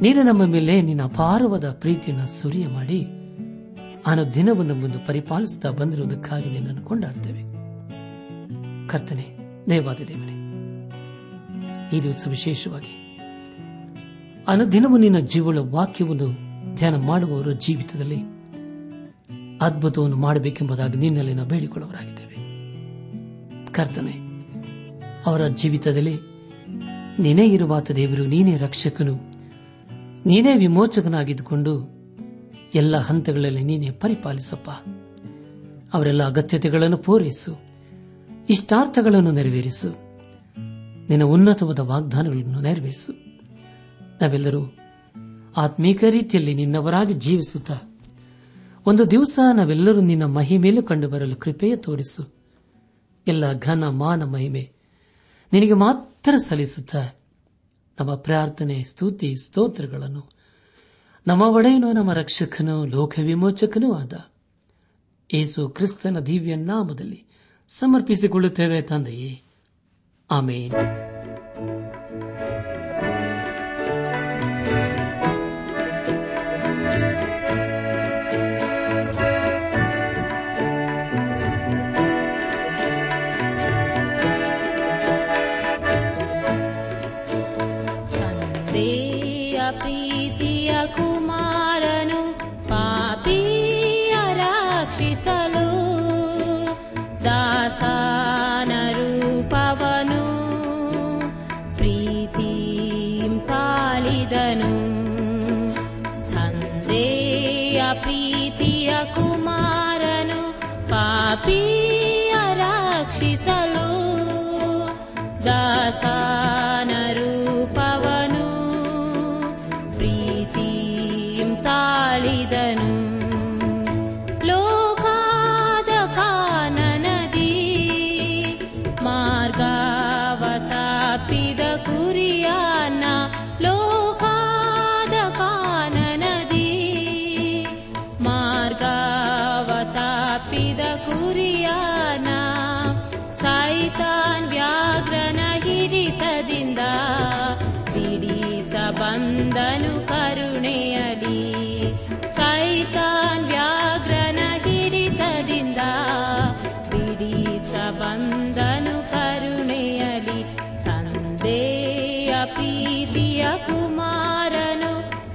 ನೀನು ನಮ್ಮ ಮೇಲೆ ನಿನ್ನ ಅಪಾರವಾದ ಪ್ರೀತಿಯನ್ನು ಸುರಿಯ ಮಾಡಿ ಆನ ದಿನವನ್ನು ಮುಂದೆ ಪರಿಪಾಲಿಸುತ್ತಾ ಬಂದಿರುವುದಕ್ಕಾಗಿ ನಿನ್ನನ್ನು ಕೊಂಡಾಡ್ತೇವೆ. ಕರ್ತನೆ ದೇವಾದ ದೇವನೇ ಈ ದಿವಸ ವಿಶೇಷವಾಗಿ ಅನುದಿನವೂ ನಿನ್ನ ಜೀವಳ ವಾಕ್ಯವನ್ನು ಧ್ಯಾನ ಮಾಡುವವರ ಜೀವಿತದಲ್ಲಿ ಅದ್ಭುತವನ್ನು ಮಾಡಬೇಕೆಂಬುದಾಗಿ ನಿನ್ನಲ್ಲಿ ನಾವು ಬೇಡಿಕೊಳ್ಳುವರಾಗಿದ್ದೇವೆ ಕರ್ತನೆ, ಅವರ ಜೀವಿತದಲ್ಲಿ ನೀನೇ ಇರುವಾತ ದೇವರು, ನೀನೇ ರಕ್ಷಕನು ನೀನೇ ವಿಮೋಚಕನಾಗಿದ್ದುಕೊಂಡು ಎಲ್ಲ ಹಂತಗಳಲ್ಲಿ ನೀನೇ ಪರಿಪಾಲಿಸಪ್ಪ. ಅವರೆಲ್ಲ ಅಗತ್ಯತೆಗಳನ್ನು ಪೂರೈಸು. ಇಷ್ಟಾರ್ಥಗಳನ್ನು ನೆರವೇರಿಸು. ನಿನ್ನ ಉನ್ನತವಾದ ವಾಗ್ದಾನಗಳನ್ನು ನೆರವೇರಿಸು. ನಾವೆಲ್ಲರೂ ಆತ್ಮೀಕ ರೀತಿಯಲ್ಲಿ ನಿನ್ನವರಾಗಿ ಜೀವಿಸುತ್ತಾ, ಒಂದು ದಿವಸ ನಾವೆಲ್ಲರೂ ನಿನ್ನ ಮಹಿಮೇಲೂ ಕಂಡು ಬರಲು ಕೃಪೆಯ ತೋರಿಸು. ಎಲ್ಲ ಘನ ಮಾನ ಮಹಿಮೆ ನಿನಗೆ ಮಾತ್ರ ಸಲ್ಲಿಸುತ್ತಾ ನಮ್ಮ ಪ್ರಾರ್ಥನೆ, ಸ್ತುತಿ, ಸ್ತೋತ್ರಗಳನ್ನು. ನಮ್ಮ ಒಡೆಯನು, ನಮ್ಮ ರಕ್ಷಕನು, ಲೋಕ ವಿಮೋಚಕನೂ ಆದ ಏಸು ಕ್ರಿಸ್ತನ ದಿವ್ಯ ನಾಮದಲ್ಲಿ ಸಮರ್ಪಿಸಿಕೊಳ್ಳುತ್ತೇವೆ ತಂದೆಯೇ. ಆಮೇನ್. प्रिय कुमारनु पापीय रक्षिसल दशा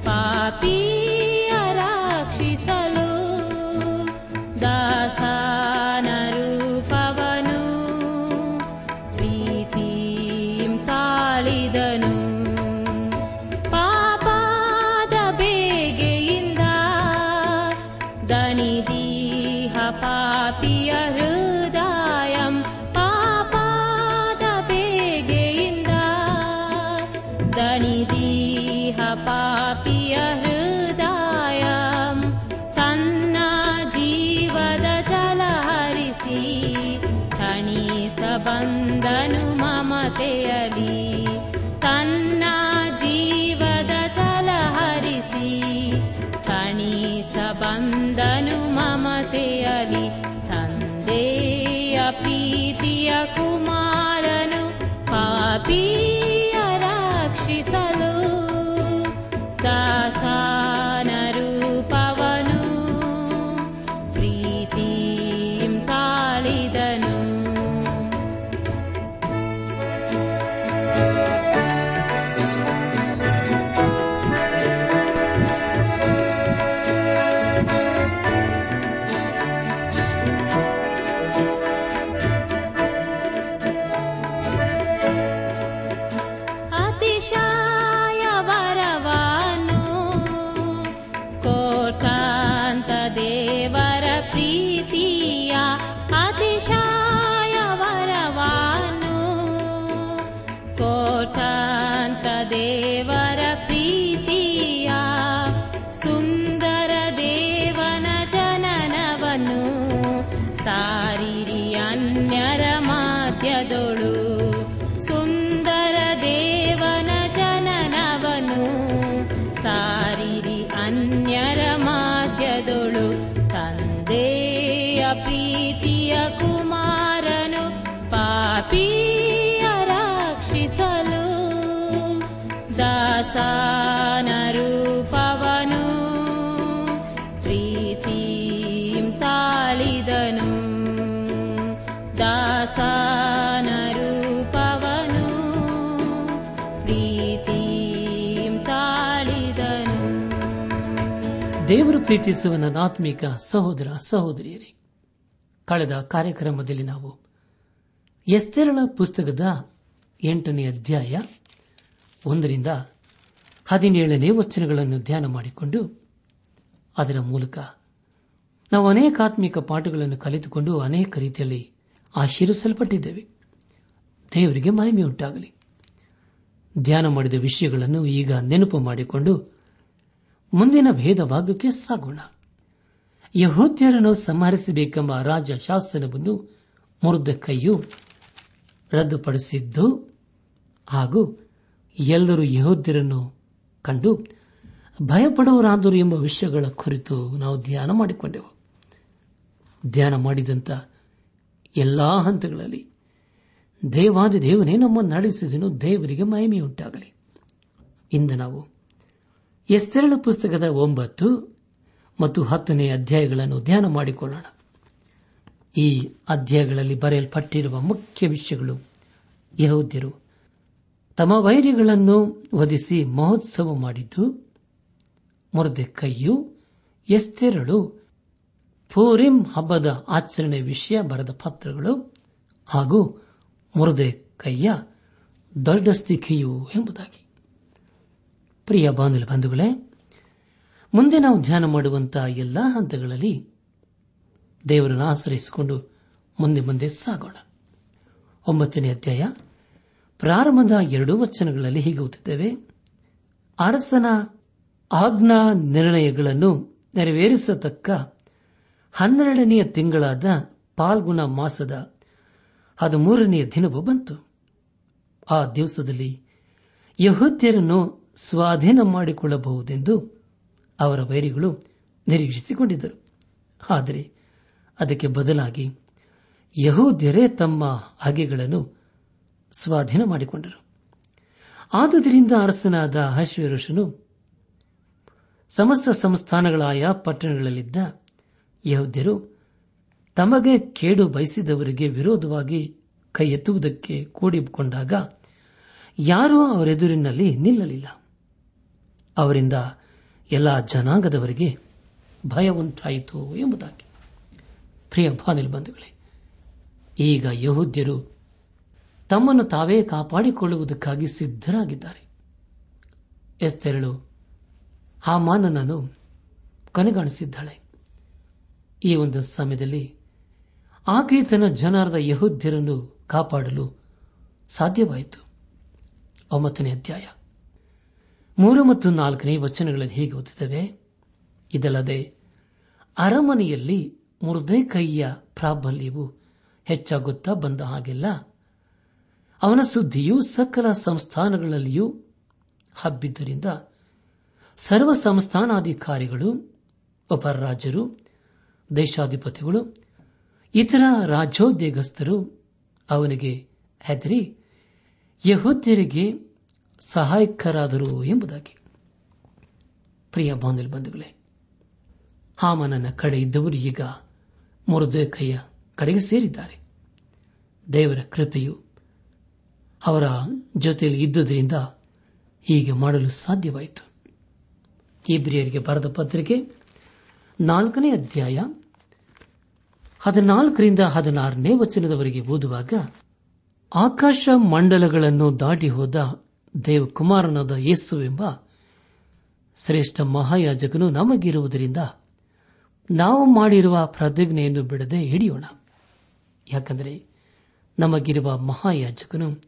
爸比 ಮಾಧ್ಯದೊಳು ಸುಂದರ ಪ್ರೀತಿಸುವ ನನ್ನ ಆತ್ಮಿಕ ಸಹೋದರ, ಸಹೋದರಿಯರೇ, ಕಳೆದ ಕಾರ್ಯಕ್ರಮದಲ್ಲಿ ನಾವು ಎಸ್ತೆರಳ ಪುಸ್ತಕದ ಎಂಟನೇ ಅಧ್ಯಾಯ ಒಂದರಿಂದ ಹದಿನೇಳನೇ ವಚನಗಳನ್ನು ಧ್ಯಾನ ಮಾಡಿಕೊಂಡು ಅದರ ಮೂಲಕ ನಾವು ಅನೇಕ ಆತ್ಮಿಕ ಪಾಠಗಳನ್ನು ಕಲಿತುಕೊಂಡು ಅನೇಕ ರೀತಿಯಲ್ಲಿ ಆಶೀರ್ವಿಸಲ್ಪಟ್ಟಿದ್ದೇವೆ. ದೇವರಿಗೆ ಮಹಿಮೆಯುಂಟಾಗಲಿ. ಧ್ಯಾನ ಮಾಡಿದ ವಿಷಯಗಳನ್ನು ಈಗ ನೆನಪು ಮಾಡಿಕೊಂಡು ಮುಂದಿನ ಭೇದ ಭಾಗಕ್ಕೆ ಸಾಗೋಣ. ಯಹೋದ್ಯರನ್ನು ಸಂಹರಿಸಬೇಕೆಂಬ ರಾಜ ಶಾಸನವನ್ನು ಮುರಿದ ಕೈಯು ರದ್ದುಪಡಿಸಿದ್ದು ಹಾಗೂ ಎಲ್ಲರೂ ಯಹೋದ್ಯರನ್ನು ಕಂಡು ಭಯಪಡುವರಾದರು ಎಂಬ ವಿಷಯಗಳ ಕುರಿತು ನಾವು ಧ್ಯಾನ ಮಾಡಿಕೊಂಡೆವು. ಧ್ಯಾನ ಮಾಡಿದಂಥ ಎಲ್ಲಾ ಹಂತಗಳಲ್ಲಿ ದೇವಾದ ದೇವನೇ ನಮ್ಮನ್ನು ನಡೆಸಿದನು, ದೇವರಿಗೆ ಮಹಿಮೆಯುಂಟಾಗಲಿ. ಇಂದು ನಾವು ಎಸ್ತೆರಳು ಪುಸ್ತಕದ ಒಂಬತ್ತು ಮತ್ತು ಹತ್ತನೇ ಅಧ್ಯಾಯಗಳನ್ನು ಧ್ಯಾನ ಮಾಡಿಕೊಳ್ಳೋಣ. ಈ ಅಧ್ಯಾಯಗಳಲ್ಲಿ ಬರೆಯಲ್ಪಟ್ಟಿರುವ ಮುಖ್ಯ ವಿಷಯಗಳು ಯಹೋದ್ಯರು ತಮ್ಮ ವೈರಿಗಳನ್ನು ವಧಿಸಿ ಮಹೋತ್ಸವ ಮಾಡಿದ್ದು ಮುರದೆ ಕೈಯು ಎಸ್ತೆರಳು ಫೋರಿಂ ಹಬ್ಬದ ಆಚರಣೆ ವಿಷಯ ಬರೆದ ಪತ್ರಗಳು ಹಾಗೂ ಮುರದೆ ಕೈಯ ದೊಡ್ಡಸ್ತಿಕೆಯು ಎಂಬುದಾಗಿ. ಪ್ರಿಯ ಬಾನುಲಿ ಬಂಧುಗಳೇ, ಮುಂದೆ ನಾವು ಧ್ಯಾನ ಮಾಡುವಂತಹ ಎಲ್ಲಾ ಹಂತಗಳಲ್ಲಿ ದೇವರನ್ನು ಆಶ್ರಯಿಸಿಕೊಂಡು ಮುಂದೆ ಮುಂದೆ ಸಾಗೋಣ. ಒಂಬತ್ತನೇ ಅಧ್ಯಾಯ, ಪ್ರಾರಂಭದ ಎರಡು ವಚನಗಳಲ್ಲಿ ಹೀಗೆ ಓದುತ್ತೇವೆ ಅರಸನ ಆಜ್ಞಾ ನಿರ್ಣಯಗಳನ್ನು ನೆರವೇರಿಸತಕ್ಕ ಹನ್ನೆರಡನೆಯ ತಿಂಗಳಾದ ಪಾಲ್ಗುಣ ಮಾಸದ ಹದಿಮೂರನೆಯ ದಿನವೂ ಬಂತು. ಆ ದಿವಸದಲ್ಲಿ ಯಹೋದ್ಯರನ್ನು ಸ್ವಾಧೀನ ಮಾಡಿಕೊಳ್ಳಬಹುದೆಂದು ಅವರ ವೈರಿಗಳು ನಿರೀಕ್ಷಿಸಿಕೊಂಡಿದ್ದರು. ಆದರೆ ಅದಕ್ಕೆ ಬದಲಾಗಿ ಯಹೋದ್ಯರೇ ತಮ್ಮ ಹಗೆಗಳನ್ನು ಸ್ವಾಧೀನ ಮಾಡಿಕೊಂಡರು. ಆದುದರಿಂದ ಅರಸನಾದ ಹಶ್ವರುಷನು ಸಮಸ್ತ ಸಂಸ್ಥಾನಗಳಾಯ ಪಟ್ಟಣಗಳಲ್ಲಿದ್ದ ಯಹೋದ್ಯರು ತಮಗೆ ಕೇಡು ಬಯಸಿದವರಿಗೆ ವಿರೋಧವಾಗಿ ಕೈ ಎತ್ತುವುದಕ್ಕೆ ಕೂಡಿಕೊಂಡಾಗ ಯಾರೂ ಅವರೆದುರಿನಲ್ಲಿ ನಿಲ್ಲಲಿಲ್ಲ. ಅವರಿಂದ ಎಲ್ಲ ಜನಾಂಗದವರಿಗೆ ಭಯ ಉಂಟಾಯಿತು ಎಂಬುದಾಗಿ. ಪ್ರಿಯ ಬಾನಿಲ್ ಬಂಧುಗಳೇ ಈಗ ಯಹೂದ್ಯರು ತಮ್ಮನ್ನು ತಾವೇ ಕಾಪಾಡಿಕೊಳ್ಳುವುದಕ್ಕಾಗಿ ಸಿದ್ಧರಾಗಿದ್ದಾರೆ. ಎಸ್ತೆರಳು ಆ ಮಾನನನ್ನು ಕೊನೆಗಾಣಿಸಿದ್ದಾಳೆ ಈ ಒಂದು ಸಮಯದಲ್ಲಿ ಆಕೆ ತನ್ನ ಜನಾರದ ಯಹೂದ್ಯರನ್ನು ಕಾಪಾಡಲು ಸಾಧ್ಯವಾಯಿತು. ಒಂಬತ್ತನೇ ಅಧ್ಯಾಯ. ಮೂರು ಮತ್ತು ನಾಲ್ಕನೇ ವಚನಗಳಲ್ಲಿ ಹೇಗೆ ಓದುತ್ತವೆ. ಇದಲ್ಲದೆ ಅರಮನೆಯಲ್ಲಿ ಮೂರನೇ ಕೈಯ ಪ್ರಾಬಲ್ಯವು ಹೆಚ್ಚಾಗುತ್ತಾ ಬಂದ ಹಾಗೆಲ್ಲ ಅವನ ಸುದ್ದಿಯು ಸಕಲ ಸಂಸ್ಥಾನಗಳಲ್ಲಿಯೂ ಹಬ್ಬಿದ್ದರಿಂದ ಸರ್ವ ಸಂಸ್ಥಾನಾಧಿಕಾರಿಗಳು ಉಪರಾಜರು ದೇಶಾಧಿಪತಿಗಳು, ಇತರ ರಾಜ್ಯೋದ್ಯೋಗಸ್ಥರು ಅವನಿಗೆ ಹೆದರಿ ಯಹೋದ್ಯರಿಗೆ ಸಹಾಯಕರಾದರು ಎಂಬುದಾಗಿ. ಪ್ರಿಯ ಬಂಧುಗಳೇ, ಹಾಮನನ ಕಡೆ ಇದ್ದವರು ಈಗ ಮುರುದೇ ಕೈಯ ಕಡೆಗೆ ಸೇರಿದ್ದಾರೆ. ದೇವರ ಕೃಪೆಯು ಅವರ ಜೊತೆಯಲ್ಲಿ ಇದ್ದುದರಿಂದ ಹೀಗೆ ಮಾಡಲು ಸಾಧ್ಯವಾಯಿತು. ಇಬ್ರಿಯರಿಗೆ ಬರೆದ ಪತ್ರಿಕೆ ನಾಲ್ಕನೇ ಅಧ್ಯಾಯ ಹದಿನಾಲ್ಕರಿಂದ ಹದಿನಾರನೇ ವಚನದವರೆಗೆ ಓದುವಾಗ ಆಕಾಶ ಮಂಡಲಗಳನ್ನು ದಾಟಿ ಹೋದ ದೇವಕುಮಾರನಾದ ಎಂಬ ಶ್ರೇಷ್ಠ ಮಹಾಯಾಜಕನು ನಮಗಿರುವುದರಿಂದ ನಾವು ಮಾಡಿರುವ ಪ್ರತಿಜ್ಞೆಯನ್ನು ಬಿಡದೆ ಹಿಡಿಯೋಣ. ಯಾಕಂದರೆ ನಮಗಿರುವ ಮಹಾಯಾಜಕನು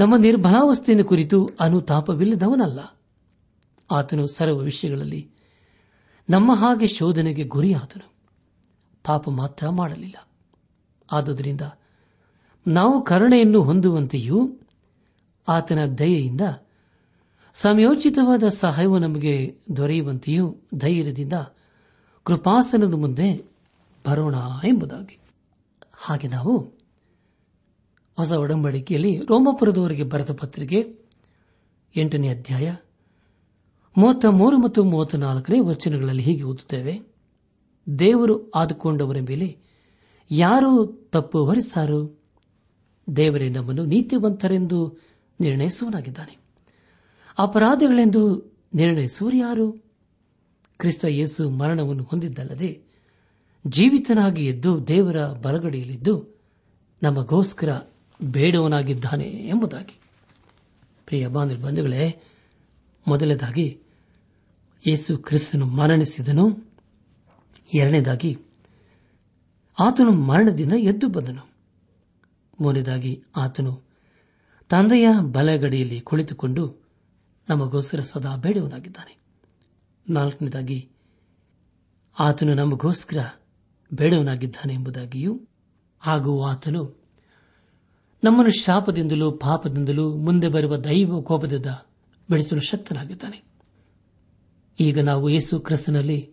ನಮ್ಮ ನಿರ್ಭಲಾವಸ್ಥೆಯನ್ನು ಕುರಿತು ಅನುತಾಪವಿಲ್ಲದವನಲ್ಲ. ಆತನು ಸರ್ವ ವಿಷಯಗಳಲ್ಲಿ ನಮ್ಮ ಹಾಗೆ ಶೋಧನೆಗೆ ಗುರಿಯಾದನು. ಪಾಪ ಮಾತ್ರ ಮಾಡಲಿಲ್ಲ. ಆದುದರಿಂದ ನಾವು ಕರುಣೆಯನ್ನು ಹೊಂದುವಂತೆಯೂ ಆತನ ದಯೆಯಿಂದ ಸಮಯೋಚಿತವಾದ ಸಹಾಯವು ನಮಗೆ ದೊರೆಯುವಂತೆಯೂ ಧೈರ್ಯದಿಂದ ಕೃಪಾಸನದ ಮುಂದೆ ಬರೋಣ ಎಂಬುದಾಗಿ. ಹಾಗೆ ನಾವು ಹೊಸ ಒಡಂಬಡಿಕೆಯಲ್ಲಿ ರೋಮಪುರದವರಿಗೆ ಬರೆದ ಪತ್ರಿಕೆ ಎಂಟನೇ ಅಧ್ಯಾಯ ಮೂವತ್ತ ಮೂರು ಮತ್ತು ಮೂವತ್ತ ನಾಲ್ಕನೇ ವಚನಗಳಲ್ಲಿ ಹೀಗೆ ಓದುತ್ತೇವೆ. ದೇವರು ಆದುಕೊಂಡವರ ಮೇಲೆ ಯಾರು ತಪ್ಪು ಹೊರಿಸಾರು ದೇವರೇ ನಮ್ಮನ್ನು ನೀತಿವಂತರೆಂದು ನಿರ್ಣಯಿಸುವನಾಗಿದ್ದಾನೆ ಅಪರಾಧಗಳೆಂದು ನಿರ್ಣಯಿಸುವರು ಯಾರು ಕ್ರಿಸ್ತ ಯೇಸು ಮರಣವನ್ನು ಹೊಂದಿದ್ದಲ್ಲದೆ ಜೀವಿತನಾಗಿ ಎದ್ದು ದೇವರ ಬಲಗಡೆಯಲ್ಲಿದ್ದು ನಮಗೋಸ್ಕರ ಬೇಡವನಾಗಿದ್ದಾನೆ ಎಂಬುದಾಗಿ. ಪ್ರಿಯ ಬಂಧುಗಳೇ, ಮೊದಲನೇದಾಗಿ ಯೇಸು ಕ್ರಿಸ್ತನು ಮರಣಿಸಿದನು. ಎರಡನೇದಾಗಿ ಆತನು ಮರಣದಿಂದ ಎದ್ದು ಬಂದನು. ಮೂರನೇದಾಗಿ ಆತನು ತಂದೆಯ ಬಲಗಡೆಯಲ್ಲಿ ಕುಳಿತುಕೊಂಡು ನಮಗೋಸ್ಕರ ಸದಾ ಬೇಡವನಾಗಿದ್ದಾನೆ. ನಾಲ್ಕನೇದಾಗಿ, ಆತನು ನಮಗೋಸ್ಕರ ಬೇಡವನಾಗಿದ್ದಾನೆ ಎಂಬುದಾಗಿಯೂ, ಹಾಗೂ ಆತನು ನಮ್ಮನ್ನು ಶಾಪದಿಂದಲೂ ಪಾಪದಿಂದಲೂ ಮುಂದೆ ಬರುವ ದೈವ ಕೋಪದಿಂದ ಬೆಳೆಸಲು ಶಕ್ತನಾಗಿದ್ದಾನೆ. ಈಗ ನಾವು ಯೇಸು ಕ್ರಿಸ್ತನಲ್ಲಿ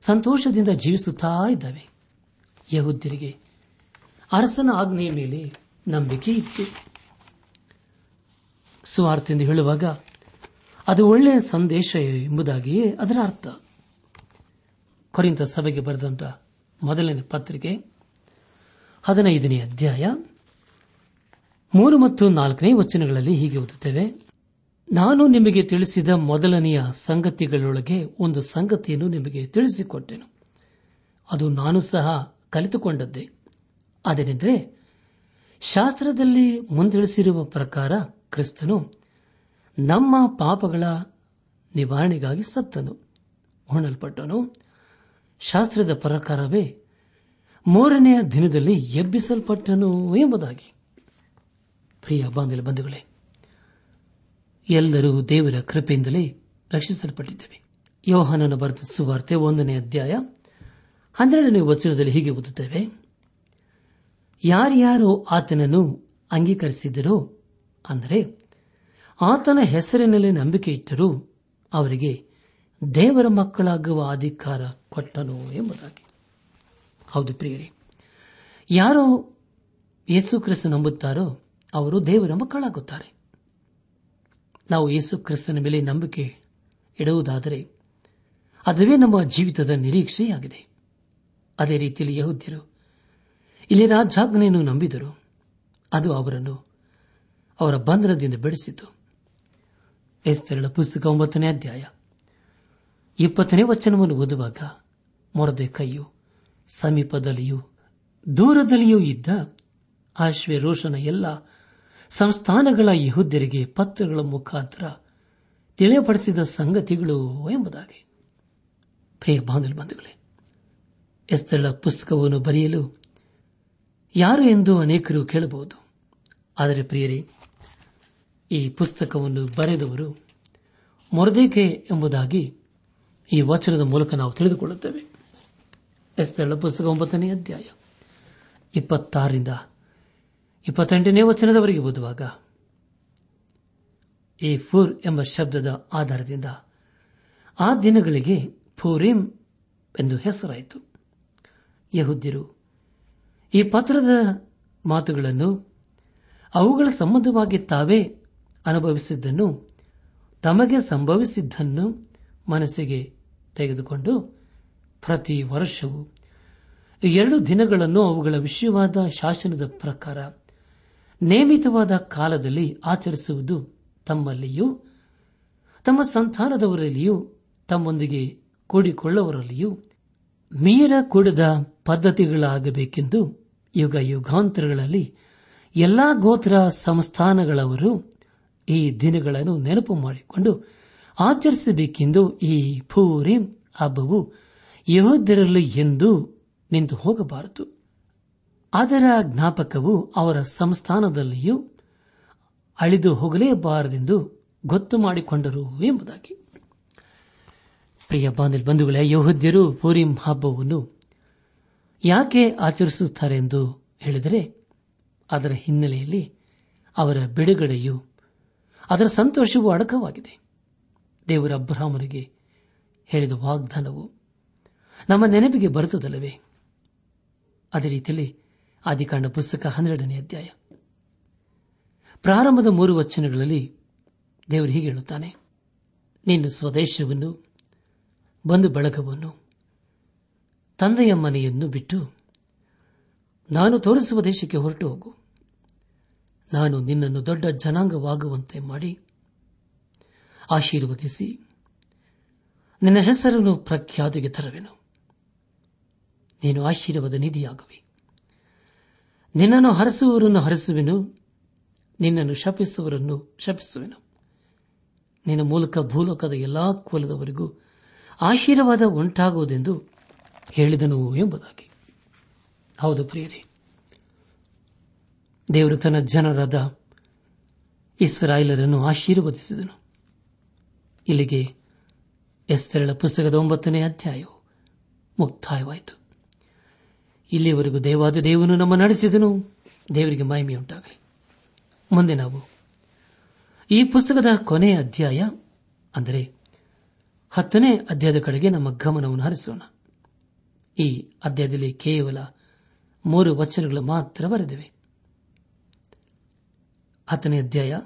ಸಂತೋಷದಿಂದ ಜೀವಿಸುತ್ತಾ ಇದ್ದಾವೆ. ಯಹುದ್ಯರಿಗೆ ಅರಸನ ಆಜ್ಞೆಯ ಮೇಲೆ ನಂಬಿಕೆ ಇತ್ತು. ಸ್ವಾರ್ಥ ಎಂದು ಹೇಳುವಾಗ ಅದು ಒಳ್ಳೆಯ ಸಂದೇಶ ಎಂಬುದಾಗಿಯೇ ಅದರ ಅರ್ಥ. ಕೊರಿಂತ ಸಭೆಗೆ ಬರೆದಂತ ಮೊದಲನೇ ಪತ್ರಿಕೆ ಹದಿನೈದನೇ ಅಧ್ಯಾಯ ಮೂರು ಮತ್ತು ನಾಲ್ಕನೇ ವಚನಗಳಲ್ಲಿ ಹೀಗೆ ಓದುತ್ತೇವೆ. ನಾನು ನಿಮಗೆ ತಿಳಿಸಿದ ಮೊದಲನೆಯ ಸಂಗತಿಗಳೊಳಗೆ ಒಂದು ಸಂಗತಿಯನ್ನು ನಿಮಗೆ ತಿಳಿಸಿಕೊಟ್ಟೆನು. ಅದು ನಾನು ಸಹ ಕಲಿತುಕೊಂಡದ್ದೇ. ಅದೇನೆಂದರೆ ಶಾಸ್ತ್ರದಲ್ಲಿ ಮುಂದಿಳಿಸಿರುವ ಪ್ರಕಾರ ಕ್ರಿಸ್ತನು ನಮ್ಮ ಪಾಪಗಳ ನಿವಾರಣೆಗಾಗಿ ಸತ್ತನು, ಹೊಣಲ್ಪಟ್ಟನು. ಶಾಸ್ತ್ರದ ಪ್ರಕಾರವೇ ಮೂರನೆಯ ದಿನದಲ್ಲಿ ಎಬ್ಬಿಸಲ್ಪಟ್ಟನು ಎಂಬುದಾಗಿ. ಪ್ರಿಯ ಬಂಧುಗಳೇ, ಎಲ್ಲರೂ ದೇವರ ಕೃಪೆಯಿಂದಲೇ ರಕ್ಷಿಸಲ್ಪಟ್ಟಿದ್ದೇವೆ. ಯೋಹಾನನ ಬರೆದ ಸುವಾರ್ತೆ ಒಂದನೇ ಅಧ್ಯಾಯ ಹನ್ನೆರಡನೇ ವಚನದಲ್ಲಿ ಹೀಗೆ ಓದುತ್ತೇವೆ. ಯಾರ್ಯಾರು ಆತನನ್ನು ಅಂಗೀಕರಿಸಿದರೋ ಅಂದರೆ, ಆತನ ಹೆಸರಿನಲ್ಲಿ ನಂಬಿಕೆ ಇಟ್ಟರೂ ಅವರಿಗೆ ದೇವರ ಮಕ್ಕಳಾಗುವ ಅಧಿಕಾರ ಕೊಟ್ಟನು ಎಂಬುದಾಗಿ. ಹೌದು ಪ್ರಿಯರೇ, ಯಾರು ಯೇಸು ಕ್ರಿಸ್ತ ನಂಬುತ್ತಾರೋ ಅವರು ದೇವರ ಮಕ್ಕಳಾಗುತ್ತಾರೆ. ನಾವು ಯೇಸು ಕ್ರಿಸ್ತನ ಮೇಲೆ ನಂಬಿಕೆ ಇಡುವುದಾದರೆ ಅದುವೇ ನಮ್ಮ ಜೀವಿತದ ನಿರೀಕ್ಷೆಯಾಗಿದೆ. ಅದೇ ರೀತಿಯಲ್ಲಿ ಯಹುದ್ಯರು ಇಲ್ಲಿ ರಾಜಾಜ್ಞೆಯನ್ನು ನಂಬಿದರು. ಅದು ಅವರನ್ನು ಅವರ ಬಂಧನದಿಂದ ಬಿಡಿಸಿತು. ಎಸ್ತರಳ ಪುಸ್ತಕ ಒಂಬತ್ತನೇ ಅಧ್ಯಾಯ. ಇಪ್ಪತ್ತನೇ ವಚನವನ್ನು ಓದುವಾಗ ಮೊರದೆ ಕೈಯು ಸಮೀಪದಲ್ಲಿಯೂ ದೂರದಲ್ಲಿಯೂ ಇದ್ದ ರೋಷನ ಎಲ್ಲ ಸಂಸ್ಥಾನಗಳ ಯಹುದ್ಯರಿಗೆ ಪತ್ರಗಳ ಮುಖಾಂತರ ತಿಳಿಯಪಡಿಸಿದ ಸಂಗತಿಗಳು ಎಂಬುದಾಗಿ. ಪ್ರಿಯ ಬಂಧುಗಳೇ ಎಸ್ತಳ ಪುಸ್ತಕವನ್ನು ಬರೆಯಲು ಯಾರು ಎಂದು ಅನೇಕರು ಕೇಳಬಹುದು. ಆದರೆ ಪ್ರಿಯರೇ, ಈ ಪುಸ್ತಕವನ್ನು ಬರೆದವರು ಮೊರದೇಕೆ ಎಂಬುದಾಗಿ ಈ ವಚನದ ಮೂಲಕ ನಾವು ತಿಳಿದುಕೊಳ್ಳುತ್ತೇವೆ. ಎಸ್ತಳ ಪುಸ್ತಕ ಒಂಬತ್ತನೇ ಅಧ್ಯಾಯ, ಇಪ್ಪತ್ತಾರರಿಂದ ಇಪ್ಪತ್ತೆಂಟನೇ ವಚನದವರೆಗೆ ಓದುವಾಗ, ಈ ಫುರ್ ಎಂಬ ಶಬ್ದದ ಆಧಾರದಿಂದ ಆ ದಿನಗಳಿಗೆ ಫೂರಿಂ ಎಂದು ಹೆಸರಾಯಿತು. ಯಹುದ್ಯರು ಈ ಪತ್ರದ ಮಾತುಗಳನ್ನು ಅವುಗಳ ಸಂಬಂಧವಾಗಿ ತಾವೇ ಅನುಭವಿಸಿದ್ದನ್ನು, ತಮಗೆ ಸಂಭವಿಸಿದ್ದನ್ನು ಮನಸ್ಸಿಗೆ ತೆಗೆದುಕೊಂಡು ಪ್ರತಿ ವರ್ಷವೂ ಎರಡು ದಿನಗಳನ್ನು ಅವುಗಳ ವಿಷಯವಾದ ಶಾಸನದ ಪ್ರಕಾರ, ನೇಮಿತವಾದ ಕಾಲದಲ್ಲಿ ಆಚರಿಸುವುದು ತಮ್ಮಲ್ಲಿಯೂ, ತಮ್ಮ ಸಂತಾನದವರಲ್ಲಿಯೂ, ತಮ್ಮೊಂದಿಗೆ ಕೂಡಿಕೊಳ್ಳವರಲ್ಲಿಯೂ ಮೀರ ಕೂಡದ ಪದ್ಧತಿಗಳಾಗಬೇಕೆಂದು ಯುಗ ಯುಗಾಂತರಗಳಲ್ಲಿ ಎಲ್ಲಾ ಗೋತ್ರ ಸಂಸ್ಥಾನಗಳವರು ಈ ದಿನಗಳನ್ನು ನೆನಪು ಮಾಡಿಕೊಂಡು ಆಚರಿಸಬೇಕೆಂದು ಈ ಪೂರಿ ಹಬ್ಬವು ಯಹೋದ್ಯರಲ್ಲಿ ಎಂದು ನಿಂತು ಹೋಗಬಾರದು. ಅದರ ಜ್ಞಾಪಕವು ಅವರ ಸಂಸ್ಥಾನದಲ್ಲಿಯೂ ಅಳಿದು ಹೋಗಲೇಬಾರದೆಂದು ಗೊತ್ತು ಮಾಡಿಕೊಂಡರು ಎಂಬುದಾಗಿ. ಪ್ರಿಯ ಬಾಂಧಲ್ ಬಂಧುಗಳೇ, ಯಹೋದ್ಯರು ಪೂರಿಂ ಹಬ್ಬವನ್ನು ಯಾಕೆ ಆಚರಿಸುತ್ತಾರೆ ಎಂದು ಹೇಳಿದರೆ ಅದರ ಹಿನ್ನೆಲೆಯಲ್ಲಿ ಅವರ ಬಿಡುಗಡೆಯು ಅದರ ಸಂತೋಷವೂ ಅಡಕವಾಗಿದೆ. ದೇವರ ಅಬ್ರಹಾಮನಿಗೆ ಹೇಳಿದ ವಾಗ್ದಾನವು ನಮ್ಮ ನೆನಪಿಗೆ ಬರುತ್ತದಲ್ಲವೇ? ಅದೇ ರೀತಿಯಲ್ಲಿ ಆದಿಕಾಂಡ ಪುಸ್ತಕ ಹನ್ನೆರಡನೇ ಅಧ್ಯಾಯ. ಪ್ರಾರಂಭದ ಮೂರು ವಚನಗಳಲ್ಲಿ ದೇವರು ಹೀಗೆ ಹೇಳುತ್ತಾನೆ ನಿನ್ನ ಸ್ವದೇಶವನ್ನು, ಬಂಧು ಬಳಗವನ್ನು, ತಂದೆಯ ಮನೆಯನ್ನು ಬಿಟ್ಟು ನಾನು ತೋರಿಸುವ ದೇಶಕ್ಕೆ ಹೊರಟು ಹೋಗು. ನಾನು ನಿನ್ನನ್ನು ದೊಡ್ಡ ಜನಾಂಗವಾಗುವಂತೆ ಮಾಡಿ. ಆಶೀರ್ವದಿಸಿ. ನಿನ್ನ ಹೆಸರನ್ನು ಪ್ರಖ್ಯಾತಿಗೆ ತರುವೆನು. ನೀನು ಆಶೀರ್ವಾದ ನಿಧಿಯಾಗುವೆ. ನಿನ್ನನ್ನು ಹರಸುವವರನ್ನು ಹರಸುವೆನು. ನಿನ್ನನ್ನು ಶಪಿಸುವವರನ್ನು ಶಪಿಸುವೆನು. ನಿನ್ನ ಮೂಲಕ ಭೂಲೋಕದ ಎಲ್ಲಾ ಕುಲದವರಿಗೂ ಆಶೀರ್ವಾದ ಉಂಟಾಗುವುದೆಂದು ಹೇಳಿದನು ಎಂಬುದಾಗಿ. ಹೌದು ಪ್ರಿಯರಿ. ದೇವರು ತನ್ನ ಜನರಾದ ಇಸ್ರಾಯಿಲರನ್ನು ಆಶೀರ್ವದಿಸಿದನು. ಇಲ್ಲಿಗೆ ಎಸ್ತೆರಳ ಪುಸ್ತಕದ ಒಂಬತ್ತನೇ ಅಧ್ಯಾಯವು ಮುಕ್ತಾಯವಾಯಿತು. ಇಲ್ಲಿಯವರೆಗೂ ದೇವಾದ ದೇವನು ನಮ್ಮ ನಡೆಸಿದನು. ದೇವರಿಗೆ ಮಹಿಮೆಯುಂಟಾಗಲಿ. ಮುಂದೆ ನಾವು ಈ ಪುಸ್ತಕದ ಕೊನೆಯ ಅಧ್ಯಾಯ, ಅಂದರೆ ಹತ್ತನೇ ಅಧ್ಯಾಯದ ಕಡೆಗೆ ನಮ್ಮ ಗಮನವನ್ನು ಹರಿಸೋಣ. ಈ ಅಧ್ಯಾಯದಲ್ಲಿ ಕೇವಲ ಮೂರು ವಚನಗಳು ಮಾತ್ರ ಬರೆದಿವೆ. ಹತ್ತನೇ ಅಧ್ಯಾಯ,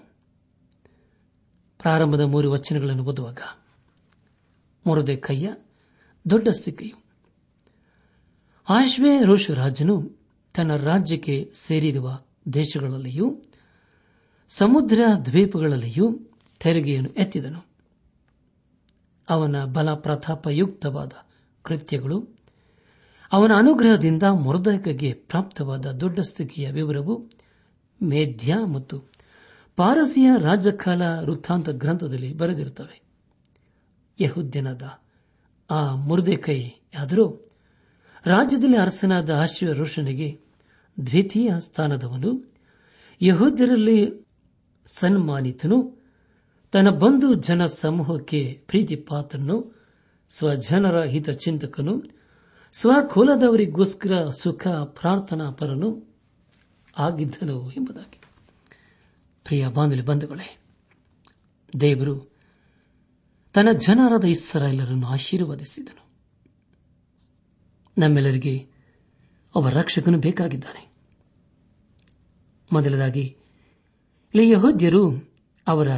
ಪ್ರಾರಂಭದ ಮೂರು ವಚನಗಳನ್ನು ಓದುವಾಗ ಮೊರದೆ ಕೈಯ ದೊಡ್ಡ ಸ್ಥಿತಿಯು ಆಶ್ವೇ ರೋಷು ರಾಜನು ತನ್ನ ರಾಜ್ಯಕ್ಕೆ ಸೇರಿರುವ ದೇಶಗಳಲ್ಲಿಯೂ, ಸಮುದ್ರ ದ್ವೀಪಗಳಲ್ಲಿಯೂ ತೆರಿಗೆಯನ್ನು ಎತ್ತಿದನು. ಅವನ ಬಲ ಪ್ರತಾಪಯುಕ್ತವಾದ ಕೃತ್ಯಗಳು ಅವನ ಅನುಗ್ರಹದಿಂದ ಮೊರದಕಗೆ ಪ್ರಾಪ್ತವಾದ ದೊಡ್ಡ ಸ್ಥಿತಿಯ ವಿವರವು ಮೇಧ್ಯ ಮತ್ತು ಪಾರಸಿಯ ರಾಜಕಾಲ ವೃತ್ತಾಂತ ಗ್ರಂಥದಲ್ಲಿ ಬರೆದಿರುತ್ತವೆ. ಯಹುದ್ಯನಾದ ಆ ಮುರುದೆಕೈ ಆದರೂ ರಾಜ್ಯದಲ್ಲಿ ಅರಸನಾದ ಆಶ್ವ ರೋಷನಿಗೆ ದ್ವಿತೀಯ ಸ್ಥಾನದವನು. ಯಹೋದ್ಯರಲ್ಲಿ ಸನ್ಮಾನಿತನು. ತನ್ನ ಬಂಧು ಜನ ಸಮೂಹಕ್ಕೆ ಪ್ರೀತಿ ಪಾತ್ರನು ಸ್ವಜನರ ಹಿತಚಿಂತಕನು. ಸ್ವಕುಲದವರಿಗೋಸ್ಕರ ಸುಖ, ಪ್ರಾರ್ಥನಾ ಪರನು ಆಗಿದ್ದನು ಎಂಬುದಾಗಿ. ಪ್ರಿಯ ಬಾಂಧವ್ಯ ಬಂಧುಗಳೇ, ದೇವರು ತನ್ನ ಜನರಾದ ಇಸ್ರಾಯೇಲರನ್ನು ಆಶೀರ್ವದಿಸಿದನು. ನಮ್ಮೆಲ್ಲರಿಗೆ ಅವರ ರಕ್ಷಕನು ಬೇಕಾಗಿದ್ದಾನೆ. ಮೊದಲದಾಗಿ, ಇಲ್ಲಿ ಅವರ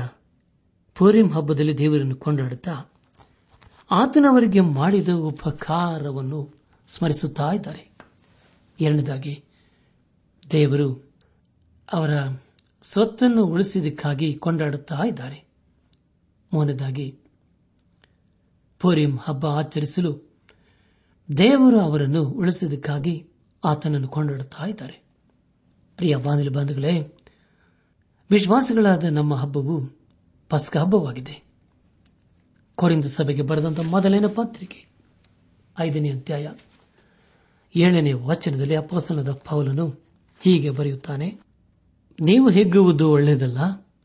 ಪೂರಿಂ ಹಬ್ಬದಲ್ಲಿ ದೇವರನ್ನು ಕೊಂಡಾಡುತ್ತಾ ಆತನವರಿಗೆ ಮಾಡಿದ ಉಪಕಾರವನ್ನು ಸ್ಮರಿಸುತ್ತಾ ಇದ್ದಾರೆ. ಎರಡನೇದಾಗಿ, ದೇವರು ಅವರ ಸ್ವತ್ತನ್ನು ಉಳಿಸಿದ್ದಕ್ಕಾಗಿ ಕೊಂಡಾಡುತ್ತಾ ಇದ್ದಾರೆ. ಮೂರನೇದಾಗಿ ಪೂರಿಂ ಹಬ್ಬ ಆಚರಿಸಲು ದೇವರು ಅವರನ್ನು ಉಳಿಸಿದ್ದಕ್ಕಾಗಿ ಆತನನ್ನು ಕೊಂಡಾಡುತ್ತಾ ಇದ್ದಾರೆ. ಪ್ರಿಯ ಬಾಂಧವ ಬಾಂಧುಗಳೇ ವಿಶ್ವಾಸಗಳಾದ ನಮ್ಮ ಹಬ್ಬವು ಪಸ್ಕ ಹಬ್ಬವಾಗಿದೆ. ಕೊರಿಂದ ಸಭೆಗೆ ಬರೆದಂತಹ ಮೊದಲನೇ ಪತ್ರಿಕೆ, ಐದನೇ ಅಧ್ಯಾಯ ಏಳನೇ ವಚನದಲ್ಲಿ ಅಪ್ಪಸನದ ಪೌಲನು ಹೀಗೆ ಬರೆಯುತ್ತಾನೆ, ನೀವು ಹೆಗ್ಗುವುದು ಒಳ್ಳೆಯದಲ್ಲ,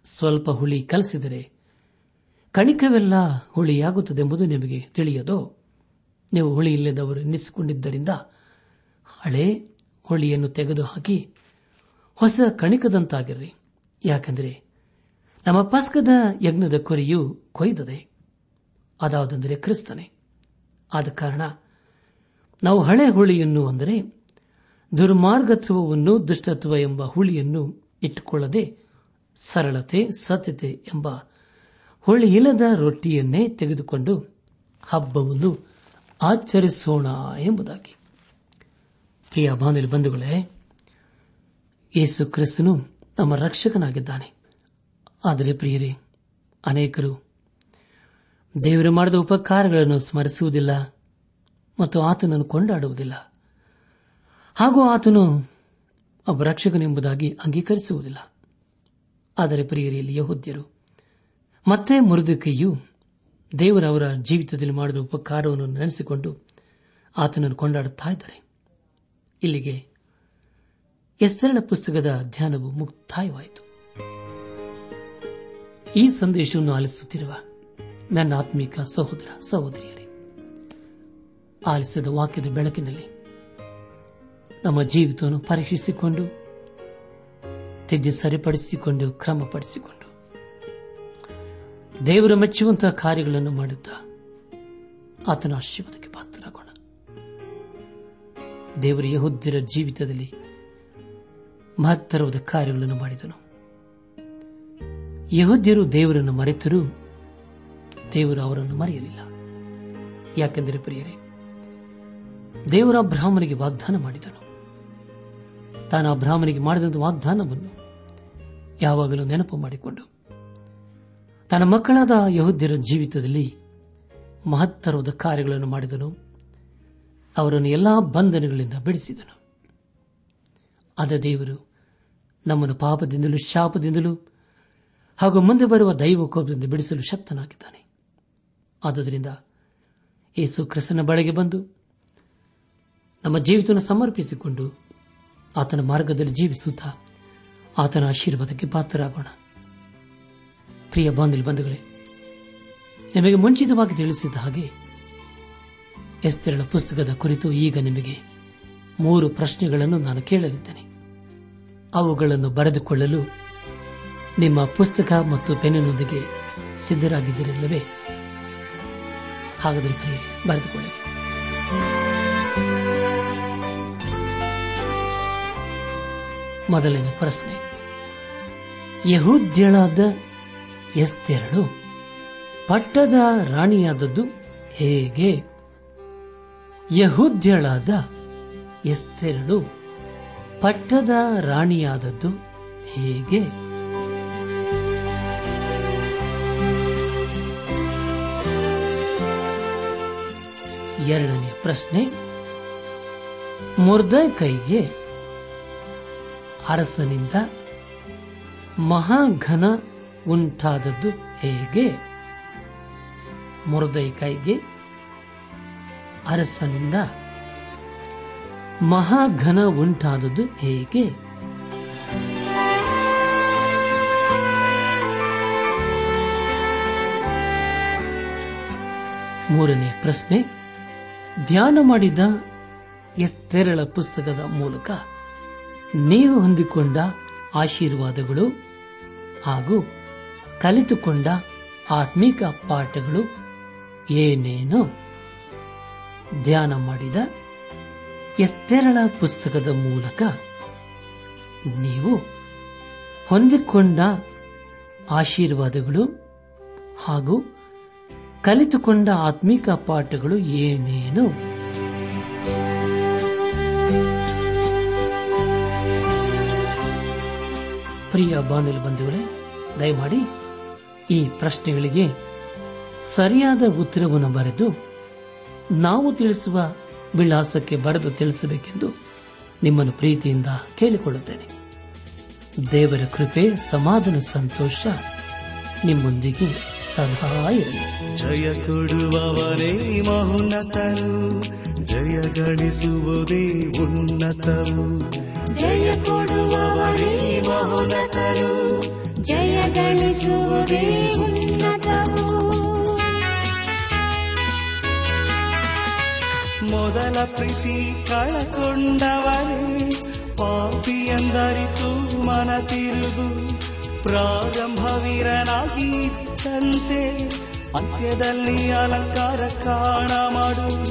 ಸ್ವಲ್ಪ ಹುಳಿ ಕಲಸಿದರೆ ಕಣಿಕವೆಲ್ಲ ಹುಳಿಯಾಗುತ್ತದೆ ಎಂಬುದು ನಿಮಗೆ ತಿಳಿಯದೋ? ನೀವು ಹುಳಿ ಇಲ್ಲದವರು ಎನ್ನಿಸಿಕೊಂಡಿದ್ದರಿಂದ ಹಳೆ ಹುಳಿಯನ್ನು ತೆಗೆದುಹಾಕಿ ಹೊಸ ಕಣಿಕದಂತಾಗಿರ್ರಿ. ಯಾಕೆಂದರೆ ನಮ್ಮ ಪಸ್ಕದ ಯಜ್ಞದ ಕೊರೆಯು ಕೊಯ್ದದೆ ಅದಾವುದೆಂದರೆ ಕ್ರಿಸ್ತನೆ. ಆದ ಕಾರಣ ನಾವು ಹಳೆ ಹುಳಿಯನ್ನು ಅಂದರೆ ದುರ್ಮಾರ್ಗತ್ವವನ್ನು, ದುಷ್ಟತ್ವ ಎಂಬ ಹುಳಿಯನ್ನು ಇಟ್ಟುಕೊಳ್ಳದೆ ಸರಳತೆ, ಸತ್ಯತೆ ಎಂಬ ಹುಳಿ ಇಲ್ಲದ ರೊಟ್ಟಿಯನ್ನೇ ತೆಗೆದುಕೊಂಡು ಹಬ್ಬವನ್ನು ಆಚರಿಸೋಣ ಎಂಬುದಾಗಿ. ಪ್ರಿಯ ಬಾಂಧವ್ಯ ಬಂಧುಗಳೇ, ಯೇಸು ಕ್ರಿಸ್ತನು ನಮ್ಮ ರಕ್ಷಕನಾಗಿದ್ದಾನೆ. ಆದರೆ ಪ್ರಿಯರೇ, ಅನೇಕರು ದೇವರು ಮಾಡಿದ ಉಪಕಾರಗಳನ್ನು ಸ್ಮರಿಸುವುದಿಲ್ಲ. ಮತ್ತು ಆತನನ್ನು ಕೊಂಡಾಡುವುದಿಲ್ಲ. ಹಾಗೂ ಆತನು ಒಬ್ಬ ರಕ್ಷಕನೆಂಬುದಾಗಿ ಅಂಗೀಕರಿಸುವುದಿಲ್ಲ. ಆದರೆ ಪ್ರಿಯರಿಯಲ್ಲಿ ಯಹೋದ್ಯರು, ಮತ್ತೆ ಮುರಿದುಕೈಯು ದೇವರವರ ಜೀವಿತದಲ್ಲಿ ಮಾಡಿದ ಉಪಕಾರವನ್ನು ನೆನೆಸಿಕೊಂಡು ಆತನನ್ನು ಕೊಂಡಾಡುತ್ತಾ ಇಲ್ಲಿಗೆ ಎಸ್ತರಳ ಪುಸ್ತಕದ ಧ್ಯಾನವು ಮುಕ್ತಾಯವಾಯಿತು. ಈ ಸಂದೇಶವನ್ನು ಆಲಿಸುತ್ತಿರುವ ನನ್ನ ಆತ್ಮಿಕ ಸಹೋದರ, ಸಹೋದರಿಯರೇ ಆಲಿಸಿದ ವಾಕ್ಯದ ಬೆಳಕಿನಲ್ಲಿ ನಮ್ಮ ಜೀವಿತವನ್ನು ಪರೀಕ್ಷಿಸಿಕೊಂಡು, ತಿದ್ದಿ ಸರಿಪಡಿಸಿಕೊಂಡು, ಕ್ರಮಪಡಿಸಿಕೊಂಡು, ದೇವರ ಮೆಚ್ಚುವಂತಹ ಕಾರ್ಯಗಳನ್ನು ಮಾಡುತ್ತಾ ಆತನ ಆಶೀರ್ವಾದಕ್ಕೆ ಪಾತ್ರರಾಗೋಣ. ದೇವರ ಯಹುದ್ಯರ ಜೀವಿತದಲ್ಲಿ ಮಹತ್ತರವಾದ ಕಾರ್ಯಗಳನ್ನು ಮಾಡಿದನು. ಯಹುದ್ಯರು ದೇವರನ್ನು ಮರೆತರೂ ದೇವರು ಅವರನ್ನು ಮರೆಯಲಿಲ್ಲ. ಯಾಕೆಂದರೆ ಪ್ರಿಯರೇ ದೇವರ ಬ್ರಾಹ್ಮಣಿಗೆ ವಾಗ್ದಾನ ಮಾಡಿದನು. ತಾನು ಆ ಬ್ರಾಹ್ಮಣಿಗೆ ಮಾಡಿದಂಥ ವಾಗ್ದಾನವನ್ನು ಯಾವಾಗಲೂ ನೆನಪು ಮಾಡಿಕೊಂಡು, ತನ್ನ ಮಕ್ಕಳಾದ ಯಹುದ್ಯರ ಜೀವಿತದಲ್ಲಿ ಮಹತ್ತರವಾದ ಕಾರ್ಯಗಳನ್ನು ಮಾಡಿದನು. ಅವರನ್ನು ಎಲ್ಲಾ ಬಂಧನಗಳಿಂದ ಬಿಡಿಸಿದನು. ಅದ ದೇವರು ನಮ್ಮನ್ನು ಪಾಪದಿಂದಲೂ ಶಾಪದಿಂದಲೂ ಹಾಗೂ ಮುಂದೆ ಬರುವ ದೈವ ಕೋಪದಿಂದ ಬಿಡಿಸಲು ಶಕ್ತನಾಗಿದ್ದಾನೆ. ಆದುದರಿಂದ ಯೇಸು ಕ್ರಿಸ್ತನ ಬಳಿಗೆ ಬಂದು ನಮ್ಮ ಜೀವಿತವನ್ನು ಸಮರ್ಪಿಸಿಕೊಂಡು ಆತನ ಮಾರ್ಗದಲ್ಲಿ ಜೀವಿಸುತ್ತಾ ಆತನ ಆಶೀರ್ವಾದಕ್ಕೆ ಪಾತ್ರರಾಗೋಣ. ಪ್ರಿಯ ಬಂಧುಗಳೇ, ನಿಮಗೆ ಮುಂಚಿತವಾಗಿ ತಿಳಿಸಿದ ಹಾಗೆ ಎಸ್ತೆರಳ ಪುಸ್ತಕದ ಕುರಿತು ಈಗ ನಿಮಗೆ ಮೂರು ಪ್ರಶ್ನೆಗಳನ್ನು ನಾನು ಕೇಳಲಿದ್ದೇನೆ. ಅವುಗಳನ್ನು ಬರೆದುಕೊಳ್ಳಲು ನಿಮ್ಮ ಪುಸ್ತಕ ಮತ್ತು ಪೆನ್ನಿನೊಂದಿಗೆ ಸಿದ್ಧರಾಗಿದ್ದಿರಲಿಲ್ಲವೇ ಹಾಗಾದರೆ ಬರೆದುಕೊಳ್ಳಿ. ಮೊದಲನೇ ಪ್ರಶ್ನೆ. ಯಹೂದ್ಯಳಾದ ಎಸ್ತೆರಳು ಪಟ್ಟದ ರಾಣಿಯಾದದ್ದು ಹೇಗೆ? ಯಹೂದ್ಯಳಾದ ಎಸ್ತೆರಳು ಪಟ್ಟದ ರಾಣಿಯಾದದ್ದು ಹೇಗೆ? ಎರಡನೇ ಪ್ರಶ್ನೆ. ಮುರ್ದ ಕೈಗೆ ಅರಸನಿಂದ ಮಹಾಘನ ಉಂಟಾದದ್ದು ಹೇಗೆ? ಮುರದೈ ಕೈಗೆ ಅರಸನಿಂದ ಮಹಾಘನ ಉಂಟಾದದ್ದು ಹೇಗೆ? ಮೂರನೇ ಪ್ರಶ್ನೆ. ಧ್ಯಾನ ಮಾಡಿದ ಎಸ್ತೆರಳ ಪುಸ್ತಕದ ಮೂಲಕ ನೀವು ಹೊಂದಿಕೊಂಡ ಆಶೀರ್ವಾದಗಳು ಹಾಗೂ ಕಲಿತುಕೊಂಡ ಆತ್ಮಿಕ ಪಾಠಗಳು ಏನೇನು? ಧ್ಯಾನ ಮಾಡಿದ ಎಸ್ತೆರಳ ಪುಸ್ತಕದ ಮೂಲಕ ನೀವು ಹೊಂದಿಕೊಂಡ ಆಶೀರ್ವಾದಗಳು ಹಾಗೂ ಕಲಿತುಕೊಂಡ ಆತ್ಮಿಕ ಪಾಠಗಳು ಏನೇನು? ಪ್ರಿಯ ಬಾನುಲಿ ಬಂಧುಗಳೇ, ದಯಮಾಡಿ ಈ ಪ್ರಶ್ನೆಗಳಿಗೆ ಸರಿಯಾದ ಉತ್ತರವನ್ನು ಬರೆದು ನಾವು ತಿಳಿಸುವ ವಿಳಾಸಕ್ಕೆ ಬರೆದು ತಿಳಿಸಬೇಕೆಂದು ನಿಮ್ಮನ್ನು ಪ್ರೀತಿಯಿಂದ ಕೇಳಿಕೊಳ್ಳುತ್ತೇನೆ. ದೇವರ ಕೃಪೆ, ಸಮಾಧಾನ, ಸಂತೋಷ ನಿಮ್ಮೊಂದಿಗೆ ಸದಾ ಇರಲಿ. ಜಯ ಕೊಡುವವರೇ ಮಹುನತರು ಜಯ ಗಳಿಸುವುದೇ ಉನ್ನತರು. ಜಯ ಕೊಡುವವರೇ ಮಹೋನ್ನತರು. ಜಯ ಗಳಿಸುವುದೇ ಉನ್ನತವು ಮೊದಲ ಪ್ರೀತಿ ಕಳಕೊಂಡವರೇ ಪಾಪಿ ಎಂದರಿತು ಮನ ತಿರುಗು ಪ್ರಾರಂಭವೀರನಾಗಿದ್ದಂತೆ ಅಂತ್ಯದಲ್ಲಿ ಅಲಂಕಾರ ಕಾಣ ಮಾಡು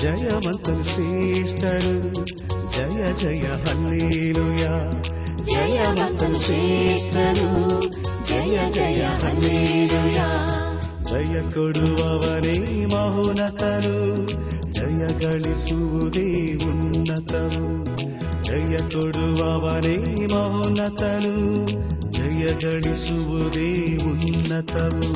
ಜಯವಂತ ಶ್ರೇಷ್ಠರು. ಜಯ ಜಯ ಹಲ್ಲೇಲುಯ ಜಯವಂತನು ಶ್ರೇಷ್ಠನು ಜಯ ಜಯ ಹಲ್ಲೇಲುಯ ಜಯ ಕೊಡುವವನೇ ಮಹೋನ್ನತರು ಜಯ ಗಳಿಸುವುದೇ ಉನ್ನತರು ಜಯ ಕೊಡುವವನೇ ಮಹೋನ್ನತರು ಜಯ ಗಳಿಸುವುದೇ ಉನ್ನತರು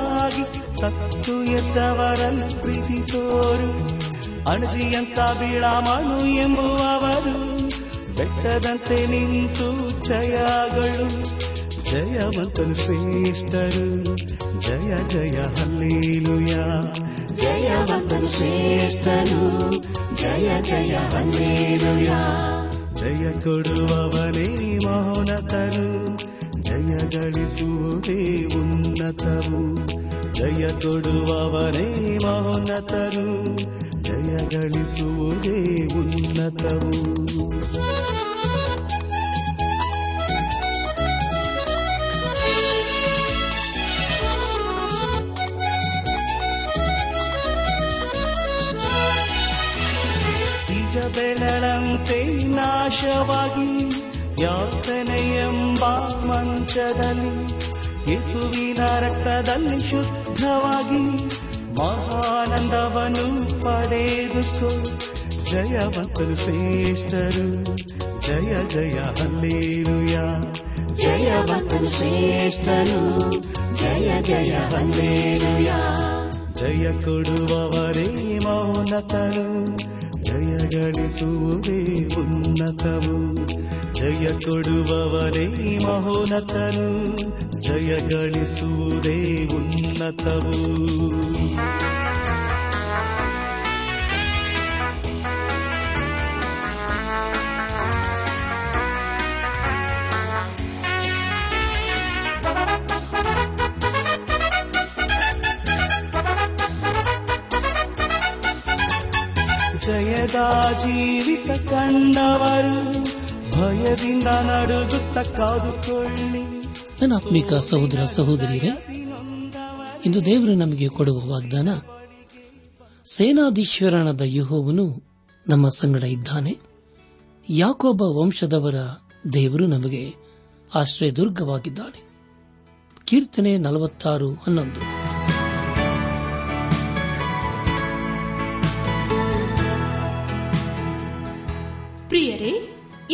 ನಂಬಿಗಸ್ತನಾಗಿ ಸತ್ತು ಎದ್ದವರನ್ನು ಪ್ರೀತಿ ತೋರು ಅಣಜಿಯಂತ ಬೀಳಾಮಣು ಎಂಬುವವರು ಬೆಟ್ಟದಂತೆ ನಿಂತು ಜಯಗಳು ಜಯವಂತನು ಶ್ರೇಷ್ಠರು ಜಯ ಜಯ ಹಲ್ಲೇಲುಯ ಜಯವಂತನು ಶ್ರೇಷ್ಠನು ಜಯ ಜಯ ಹಲ್ಲೇಲುಯ ಜಯ ಕೊಡುವವನೇ ಮಹೋನತರು ಜಯ ಗಳಿಸುವುದೇ ಉನ್ನತವು ಜಯ ಕೊಡುವವನೇ ಮಹೋನ್ನತರು. ಜಯ ಗಳಿಸುವುದೇ ಉನ್ನತವು ಬೀಜ ಬೆಳಳಂತೆ ನಾಶವಾಗಿ ಯಾತನೆಯೆಂಬ ಮಂಚದಲ್ಲಿ ಯೇಸುವಿನ ರಕ್ತದಲ್ಲಿ ಶುದ್ಧವಾಗಿ ಮಹಾನಂದವನ್ನು ಪಡೆದುಕೋ ಜಯವಂತರು ಶ್ರೇಷ್ಠರು ಜಯ ಜಯ ಹಲ್ಲೇಲುಯ ಜಯವಂತನು ಶ್ರೇಷ್ಠನು ಜಯ ಜಯ ಹಲ್ಲೇಲುಯ ಜಯ ಕೊಡುವವರೇ ಮೌನತರು ಜಯ ಗಳಿಸುವುದೇ ಉನ್ನತವು ಜಯ ಕೊಡುವವರೇ ಮಹೋನ್ನತರು ಜಯ ಗಳಿಸುವುದೇ ಉನ್ನತವು ಜಯದ ನನ್ನ ಆತ್ಮಿಕ ಸಹೋದರ ಸಹೋದರಿಯರೇ, ಇಂದು ದೇವರು ನಮಗೆ ಕೊಡುವ ವಾಗ್ದಾನ, ಸೇನಾಧೀಶ್ವರನಾದ ಯುಹೋವನು ನಮ್ಮ ಸಂಗಡ ಇದ್ದಾನೆ. ಯಾಕೊಬ್ಬ ವಂಶದವರ ದೇವರು ನಮಗೆ ಆಶ್ರಯದುರ್ಗವಾಗಿದ್ದಾನೆ. ಕೀರ್ತನೆ ನಲವತ್ತಾರು ಹನ್ನೊಂದು.